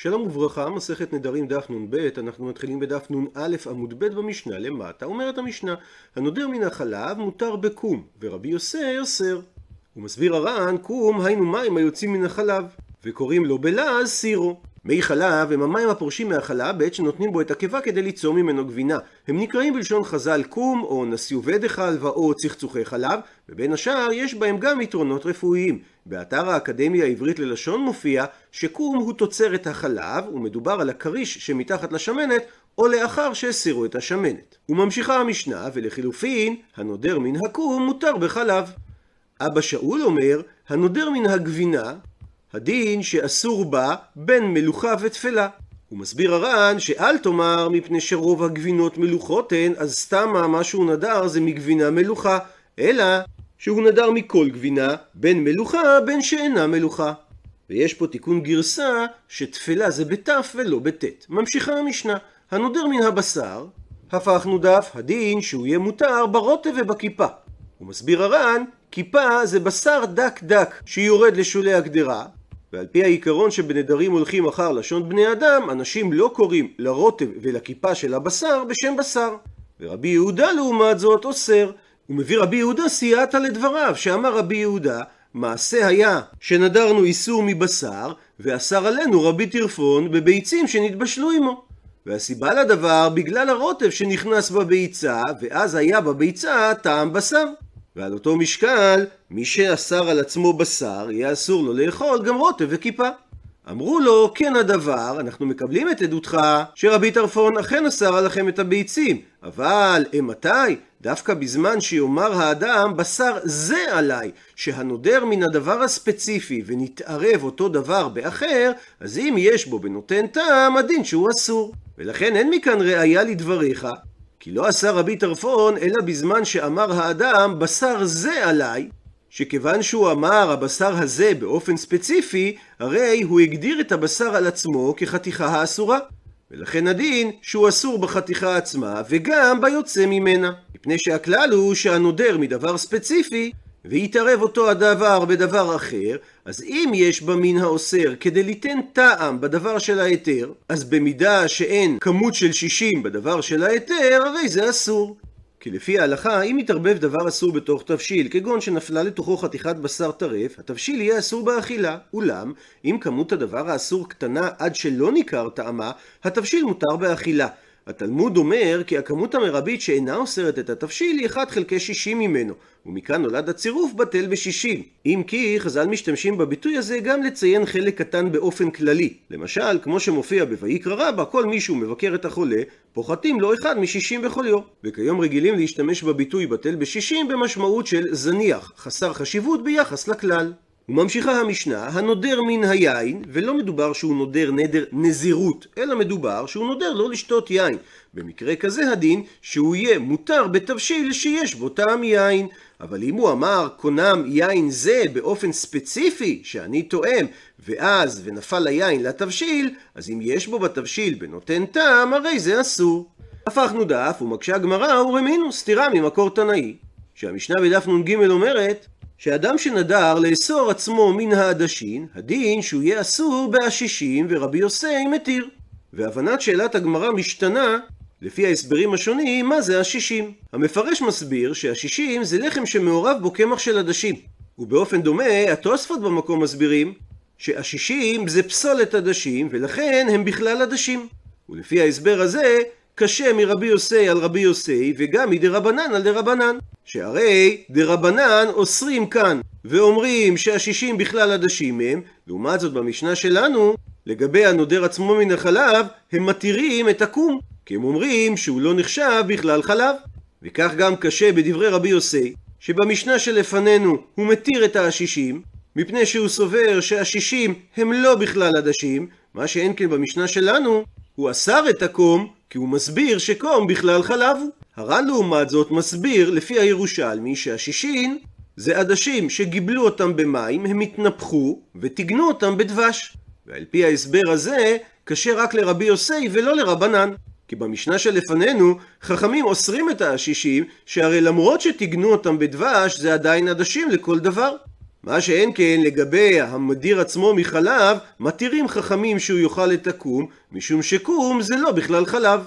שלום וברכה, מסכת נדרים דף נ"ב, אנחנו מתחילים בדף נ"א עמוד ב' במשנה למטה, אומרת המשנה, הנודר מן החלב מותר בקום, ורבי יוסי אוסר. הוא מסביר הר"ן, קום היינו מים היוצאים מן החלב, וקוראים לו בלעז סירו. מי חלב הם המים הפורשים מהחלב בעת שנותנים בו את הקיבה כדי ליצור ממנו גבינה. הם נקראים בלשון חז"ל קום, או נסיובי דחלבה, או צחצוחי חלב, ובין השאר יש בהם גם יתרונות רפואיים. באתר האקדמיה העברית ללשון מופיע שקום הוא תוצרת החלב, ומדובר על הכריש שמתחת לשמנת, או לאחר שהסירו את השמנת. וממשיכה המשנה, ולחילופין, הנודר מן הקום מותר בחלב. אבא שאול אומר, הנודר מן הגבינה, הדין שאסור בה בין מלוכה ותפלה. הוא מסביר הר"ן שאל תאמר מפני שרוב הגבינות מלוכות הן, אז סתם מה שהוא נדר זה מגבינה מלוכה, אלא שהוא נדר מכל גבינה, בין מלוכה בין שאינה מלוכה. ויש פה תיקון גרסה שתפלה זה בתף ולא בטית. ממשיכה המשנה, הנודר מן הבשר, הפכנו דף הדין שהוא יהיה מותר ברוטב ובכיפה. הוא מסביר הר"ן, כיפה זה בשר דק דק שיורד לשולי הגדרה, ועל פי העיקרון שבנדרים הולכים אחר לשון בני אדם, אנשים לא קוראים לרוטב ולכיפה של הבשר בשם בשר. ורבי יהודה לעומת זאת אוסר. הוא מביא רבי יהודה סייעתא לדבריו, שאמר רבי יהודה, מעשה היה שנדרנו איסור מבשר, ואסר עלינו רבי טרפון בביצים שנתבשלו עמו. והסיבה לדבר בגלל הרוטב שנכנס בביצה, ואז היה בביצה טעם בשר. ועל אותו משקל, מי שאסר על עצמו בשר, יהיה אסור לו לאכול גם רוטב וכיפה. אמרו לו, כן הדבר, אנחנו מקבלים את עדותך שרבי טרפון אכן אסר עליכם את הביצים, אבל אימתי? דווקא בזמן שיאמר האדם, בשר זה עליי, שהנודר מן הדבר הספציפי ונתערב אותו דבר באחר, אז אם יש בו בנותן טעם, הדין שהוא אסור. ולכן אין מכאן ראייה לדבריך, כי לא עשה רבי טרפון, אלא בזמן שאמר האדם, בשר זה עליי, שכיוון שהוא אמר הבשר הזה באופן ספציפי, הרי הוא הגדיר את הבשר על עצמו כחתיכה האסורה. ולכן הדין שהוא אסור בחתיכה עצמה וגם ביוצא ממנה. מפני שהכלל הוא שהנודר מדבר ספציפי ויתערב אותו הדבר בדבר אחר, אז אם יש במין האוסר כדי ליתן טעם בדבר של ההיתר, אז במידה שאין כמות של 60 בדבר של ההיתר, הרי זה אסור. כי לפי ההלכה, אם יתערבב דבר אסור בתוך תבשיל, כגון שנפלה לתוכו חתיכת בשר טרף, התבשיל יהיה אסור באכילה. אולם, אם כמות הדבר האסור קטנה עד שלא ניכר טעמה, התבשיל מותר באכילה. התלמוד אומר כי הכמות המרבית שאינה אוסרת את התבשיל היא 1 חלקי 60 ממנו, ומכאן נולד הצירוף בטל ב-60. אם כי חז"ל משתמשים בביטוי הזה גם לציין חלק קטן באופן כללי. למשל, כמו שמופיע בויקרא רבא, כל מי שהוא מבקר את החולה, פוחתים לו אחד מ-60 בכל יום. וכיום רגילים להשתמש בביטוי בטל ב-60 במשמעות של זניח, חסר חשיבות ביחס לכלל. וממשיכה המשנה, הנודר מן היין, ולא מדובר שהוא נודר נדר נזירות, אלא מדובר שהוא נודר לא לשתות יין. במקרה כזה הדין שהוא יהיה מותר בתבשיל שיש בו טעם יין. אבל אם הוא אמר קונם יין זה באופן ספציפי שאני תואם, ואז ונפל היין לתבשיל, אז אם יש בו בתבשיל בנותן טעם, הרי זה אסור. הפכנו דף ומקשה הגמרא ורמינו סתירה ממקור תנאי. שהמשנה בדף נ"ג אומרת שאדם שנדר לאסור עצמו מן העדשין, הדין שהוא יהיה אסור בעשישים ורבי יוסי מתיר. והבנת שאלת הגמרא משתנה לפי ההסברים השונים מה זה השישים. המפרש מסביר שהשישים זה לחם שמעורב בו קמח של עדשים. ובאופן דומה התוספות במקום מסבירים שהשישים זה פסולת עדשים ולכן הם בכלל עדשים. ולפי ההסבר הזה קשה מרבי יוסי על רבי יוסי וגם מדרבנן על דרבנן. שהרי דרבנן אוסרים כאן ואומרים שהשישים בכלל עדשים הם, לעומת זאת במשנה שלנו, לגבי הנודר עצמו מן החלב, הם מתירים את הקום, כי הם אומרים שהוא לא נחשב בכלל חלב. וכך גם קשה בדברי רבי יוסי, שבמשנה שלפנינו הוא מתיר את השישים, מפני שהוא סובר שהשישים הם לא בכלל עדשים, מה שאין כן במשנה שלנו, הוא אסר את הקום, כי הוא מסביר שקום בכלל חלב הוא. הר"ן לעומת זאת מסביר לפי הירושלמי שהשישין זה עדשים שגיבלו אותם במים, הם התנפחו וטיגנו אותם בדבש. ועל פי ההסבר הזה, קשה רק לרבי יוסי ולא לרבנן. כי במשנה שלפנינו, חכמים אוסרים את העשישים, שהרי למרות שטיגנו אותם בדבש, זה עדיין עדשים לכל דבר. מה שאין כן לגבי המדיר עצמו מחלב, מתירים חכמים שהוא יאכל את הקום, משום שקום זה לא בכלל חלב.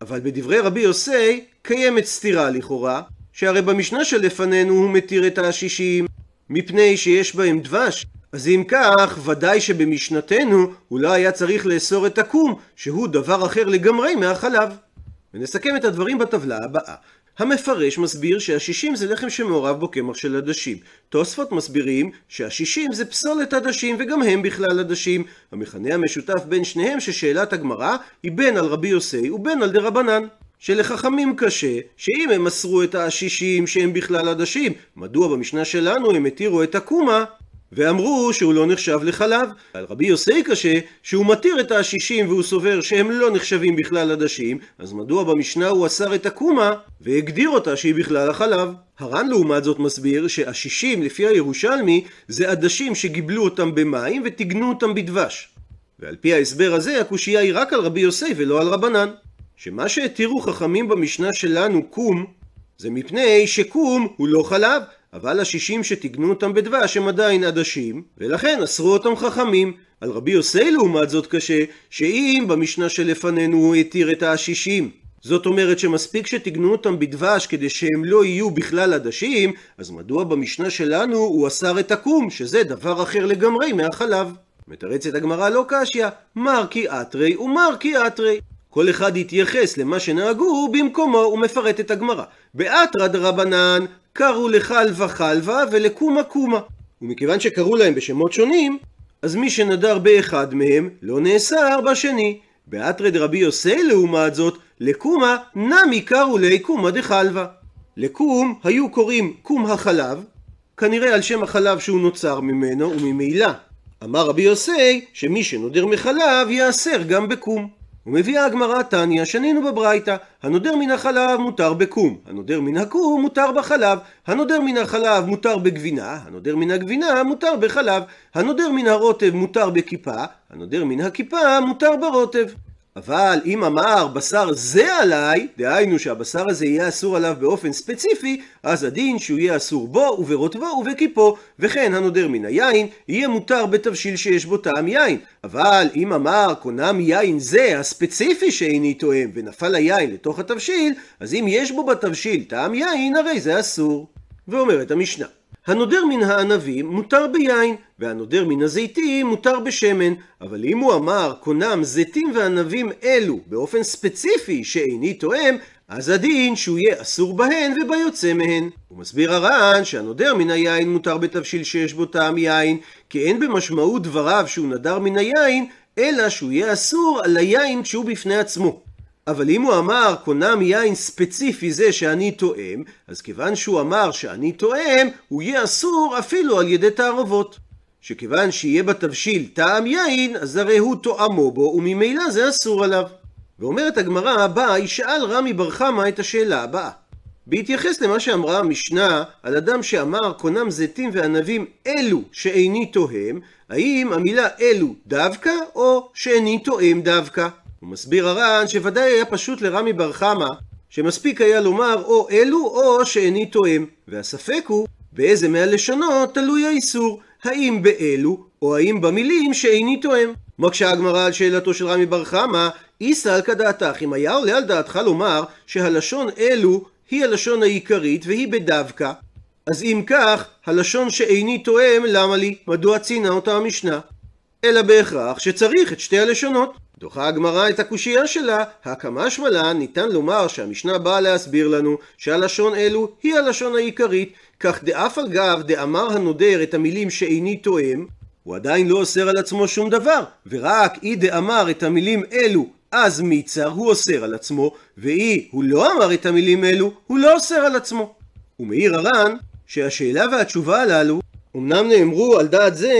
אבל בדברי רבי יוסי קיימת סתירה לכאורה, שהרי במשנה שלפנינו הוא מתיר את העשישים, מפני שיש בהם דבש. אז אם כך, ודאי שבמשנתנו הוא לא היה צריך לאסור את הקום, שהוא דבר אחר לגמרי מהחלב. ונסכם את הדברים בטבלה הבאה. המפרש מסביר שהשישים זה לחם שמעורב בו קמח של עדשים. תוספות מסבירים שהשישים זה פסולת עדשים וגם הם בכלל עדשים. המכנה המשותף בין שניהם ששאלת הגמרא היא בין על רבי יוסי ובין על דרבנן. שלחכמים קשה, שאם הם מסרו את העשישים שהם בכלל עדשים, מדוע במשנה שלנו הם התירו את הקומה ואמרו שהוא לא נחשב לחלב. על רבי יוסי קשה שהוא מתיר את העשישים והוא סובר שהם לא נחשבים בכלל עדשים, אז מדוע במשנה הוא אסר את הקומה והגדיר אותה שהיא בכלל החלב? הר"ן לעומת זאת מסביר שהשישים לפי הירושלמי זה עדשים שגיבלו אותם במים וטיגנו אותם בדבש. ועל פי ההסבר הזה הקושייה היא רק על רבי יוסי ולא על רבנן. שמה שהתירו חכמים במשנה שלנו קום זה מפני שקום הוא לא חלב אבל השישים שטיגנו אותם בדבש הם עדיין עדשים, ולכן אסרו אותם חכמים. על רבי יוסי לעומת זאת קשה, שאם במשנה שלפנינו הוא התיר את השישים, זאת אומרת שמספיק שטיגנו אותם בדבש כדי שהם לא יהיו בכלל עדשים, אז מדוע במשנה שלנו הוא אסר את הקום, שזה דבר אחר לגמרי מהחלב? מתרצת הגמרא לא קשיא, מר כי אתרי ומר כי אתרי. כל אחד יתייחס למה שנהגו במקומו ומפרט את הגמרא. באתרא דרבנן קראו לחלבה חלבה ולקומה קומה. ומכיוון שקראו להם בשמות שונים, אז מי שנדר באחד מהם לא נאסר בשני. באתרא דרבי יוסי לעומת זאת, לקומה נמי קראו לי קומה דחלבה. לקום היו קוראים קום החלב, כנראה על שם החלב שהוא נוצר ממנו וממילא. אמר רבי יוסי שמי שנודר מחלב יאסר גם בקום. ומביאה הגמרא תניא, שנינו בברייתא, הנודר מן החלב מותר בקום, הנודר מן הקום מותר בחלב, הנודר מן החלב מותר בגבינה, הנודר מן הגבינה מותר בחלב, הנודר מן הרוטב מותר בכיפה, הנודר מן הכיפה מותר ברוטב. אבל אם אמר בשר זה עליי, דהיינו שהבשר הזה יהיה אסור עליו באופן ספציפי, אז הדין שהוא יהיה אסור בו וברוטבו ובכיפו, וכן הנודר מן היין, יהיה מותר בתבשיל שיש בו טעם יין. אבל אם אמר קונם יין זה הספציפי שאיני תואם, ונפל היין לתוך התבשיל, אז אם יש בו בתבשיל טעם יין, הרי זה אסור. ואומרת המשנה הנודר מן הענבים מותר ביין, והנודר מן הזיתים מותר בשמן, אבל אם הוא אמר קונם זיתים וענבים אלו באופן ספציפי שאיני תואם, אז הדין שהוא יהיה אסור בהן וביוצא מהן. הוא מסביר הר"ן שהנודר מן היין מותר בתבשיל שיש בו טעם יין, כי אין במשמעות דבריו שהוא נדר מן היין, אלא שהוא יהיה אסור על היין כשהוא בפני עצמו. אבל אם הוא אמר קונם יין ספציפי זה שאני תואם, אז כיוון שהוא אמר שאני תואם, הוא יהיה אסור אפילו על ידי תערובות. שכיוון שיהיה בתבשיל טעם יין, אז הרי הוא תואמו בו, וממילא זה אסור עליו. ואומרת הגמרא הבאה, ישאל רמי בר חמא את השאלה הבאה. בהתייחס למה שאמרה המשנה על אדם שאמר קונם זיתים וענבים אלו שאיני תואם, האם המילה אלו דווקא או שאיני תואם דווקא? הוא מסביר הר"ן שוודאי היה פשוט לרמי בר חמא שמספיק היה לומר או אלו או שאיני תואם והספק הוא באיזה מהלשונות תלוי האיסור האם באלו או האם במילים שאיני תואם מקשה הגמרא על שאלתו של רמי בר חמא איסא על כדעתך אם היה עולה על דעתך לומר שהלשון אלו היא הלשון העיקרית והיא בדווקא אז אם כך, הלשון שאיני תואם, למה לי? מדוע ציינה אותה המשנה? אלא בהכרח שצריך את שתי הלשונות. דוחה הגמרא את הקושייה שלה, הקמה שמלן ניתן לומר שהמשנה באה להסביר לנו שהלשון אלו היא הלשון העיקרית, כך דאף על גב דאמר הנודר את המילים שאיני תואם, הוא עדיין לא אוסר על עצמו שום דבר, ורק אי דאמר את המילים אלו אז מיצר הוא אוסר על עצמו, ואי הוא לא אמר את המילים אלו, הוא לא אוסר על עצמו. ומעיר הר"ן שהשאלה והתשובה הללו אמנם נאמרו על דעת זה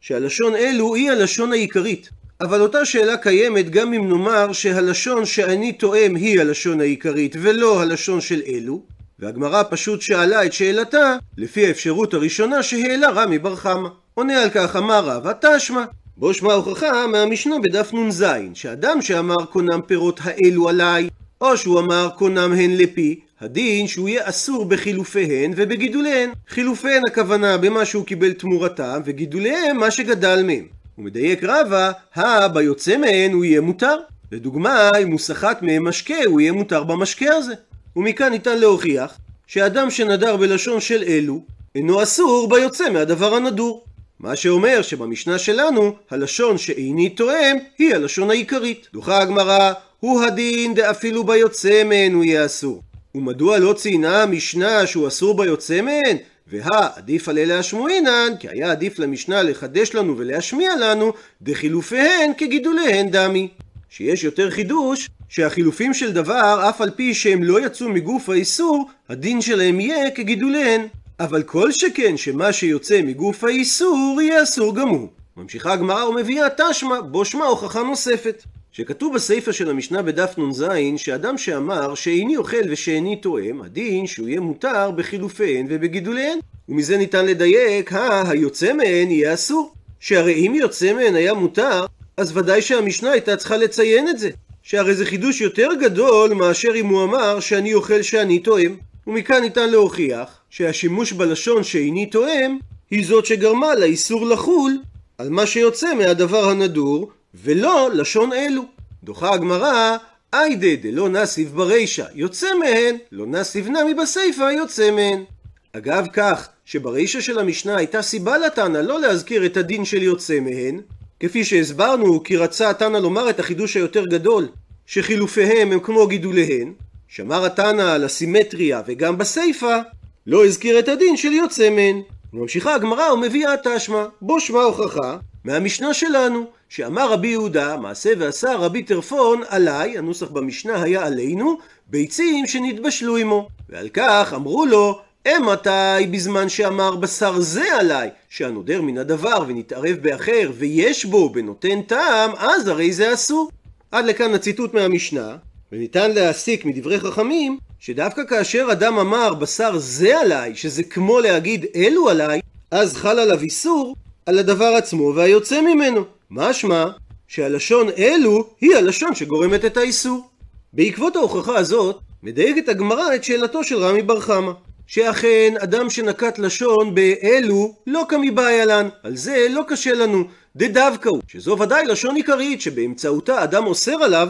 שהלשון אלו היא הלשון העיקרית. אבל אותה שאלה קיימת גם אם נאמר שהלשון שאני תואם היא הלשון העיקרית ולא הלשון של אלו, והגמרא פשוט שאלה את שאלתה לפי האפשרות הראשונה שהעלה רמי בר חמא. עונה על כך אמר רבא תשמע. בו שמע הוכחה מהמשנה בדף נ"ז, שאדם שאמר קונם פירות האלו עליי, או שהוא אמר קונם הן לפי, הדין שהוא יהיה אסור בחילופיהן ובגידוליהן. חילופיהן הכוונה במה שהוא קיבל תמורתם, וגידוליהם מה שגדל מהם. הוא מדייק רבה, הא ביוצא מהן הוא יהיה מותר. לדוגמה, אם הוא סחט מהם משקה, הוא יהיה מותר במשקה הזה. ומכאן ניתן להוכיח שאדם שנדר בלשון של אלו, אינו אסור ביוצא מהדבר הנדור. מה שאומר שבמשנה שלנו, הלשון שאיני תואם, היא הלשון העיקרית. דוחה הגמרא, הוא הדין דאפילו ביוצא מהן הוא יהיה אסור. ומדוע לא ציינה המשנה שהוא אסור ביוצא מהן? והא עדיף על אלה השמועינן, כי היה עדיף למשנה לחדש לנו ולהשמיע לנו, דחילופיהן כגידוליהן דמי. שיש יותר חידוש, שהחילופים של דבר, אף על פי שהם לא יצאו מגוף האיסור, הדין שלהם יהיה כגידוליהן. אבל כל שכן שמה שיוצא מגוף האיסור יהיה אסור גם הוא. ממשיכה הגמרא ומביאה תשמע, בו שמע הוכחה נוספת. שכתוב בסיפא של המשנה בדף נ"ז, שאדם שאמר שאיני אוכל ושאיני תואם, הדין שהוא יהיה מותר בחילופיהן ובגידוליהן. ומזה ניתן לדייק, הא, היוצא מהן יהיה אסור. שהרי אם יוצא מהן היה מותר, אז ודאי שהמשנה הייתה צריכה לציין את זה. שהרי זה חידוש יותר גדול מאשר אם הוא אמר שאני אוכל שאני תואם. ומכאן ניתן להוכיח שהשימוש בלשון שאיני תואם היא זאת שגרמה לאיסור לחול על מה שיוצא מהדבר הנדור ולא לשון אלו. דוחה הגמרא איידה דלא נסיב ברישא יוצא מהן, לא נסיב נמי בסיפא יוצא מהן. אגב כך שברישא של המשנה הייתה סיבה לתנא לא להזכיר את הדין של יוצא מהן, כפי שהסברנו כי רצה התנא לומר את החידוש היותר גדול, שחילופיהם הם כמו גידוליהן, שמר התנא על הסימטריה וגם בסיפא, לא הזכיר את הדין של יוצא מהן. ממשיכה הגמרא ומביאה תשמע, בו שמע הוכחה מהמשנה שלנו, שאמר רבי יהודה, מעשה ועשה רבי טרפון עליי, הנוסח במשנה היה עלינו, ביצים שנתבשלו עמו. ועל כך אמרו לו, אמתי בזמן שאמר בשר זה עליי, שהנודר מן הדבר ונתערב באחר ויש בו בנותן טעם, אז הרי זה אסור. עד לכאן הציטוט מהמשנה, וניתן להסיק מדברי חכמים, שדווקא כאשר אדם אמר בשר זה עליי, שזה כמו להגיד אלו עליי, אז חל עליו איסור על הדבר עצמו והיוצא ממנו. משמע שהלשון אלו היא הלשון שגורמת את האיסור. בעקבות ההוכחה הזאת, מדייקת הגמרא את שאלתו של רמי בר חמא. שאכן אדם שנקט לשון באלו לא כמבעיה לן, על זה לא קשה לנו, דדווקא הוא, שזו ודאי לשון עיקרית שבאמצעותה אדם אוסר עליו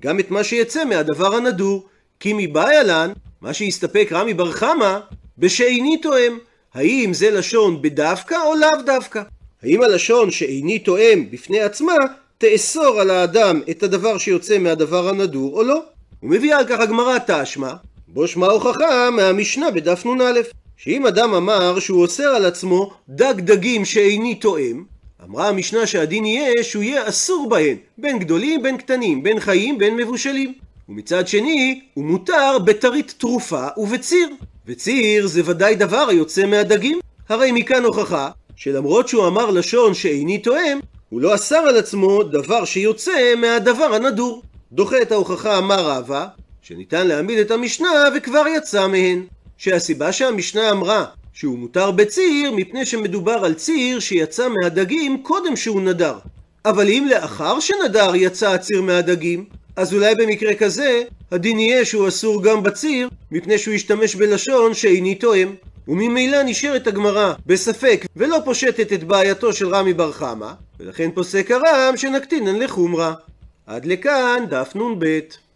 גם את מה שיצא מהדבר הנדור, כי מבעיה לן, מה שהסתפק רמי בר חמא, בשאיני תואם, האם זה לשון בדווקא או לאו דווקא? האם הלשון שאיני תואם בפני עצמה תאסור על האדם את הדבר שיוצא מהדבר הנדור או לא? הוא מביא על כך הגמרא תשמע, בו שמע הוכחה מהמשנה בדף נ"א, שאם אדם אמר שהוא אוסר על עצמו דג דגים שאיני תואם, אמרה המשנה שהדין יהיה שהוא יהיה אסור בהן, בין גדולים בין קטנים, בין חיים בין מבושלים. ומצד שני, הוא מותר בטרית תרופה ובציר. וציר זה ודאי דבר היוצא מהדגים. הרי מכאן הוכחה שלמרות שהוא אמר לשון שאיני תואם, הוא לא אסר על עצמו דבר שיוצא מהדבר הנדור. דוחה את ההוכחה אמר רבא, שניתן להעמיד את המשנה וכבר יצא מהן. שהסיבה שהמשנה אמרה שהוא מותר בציר מפני שמדובר על ציר שיצא מהדגים קודם שהוא נדר. אבל אם לאחר שנדר יצא הציר מהדגים, אז אולי במקרה כזה הדין יהיה שהוא אסור גם בציר מפני שהוא השתמש בלשון שאיני תואם. וממילא נשארת הגמרא בספק ולא פושטת את בעייתו של רמי בר חמא, ולכן פוסק הרם שנקטינן לחומרה. עד לכאן דף נ"ב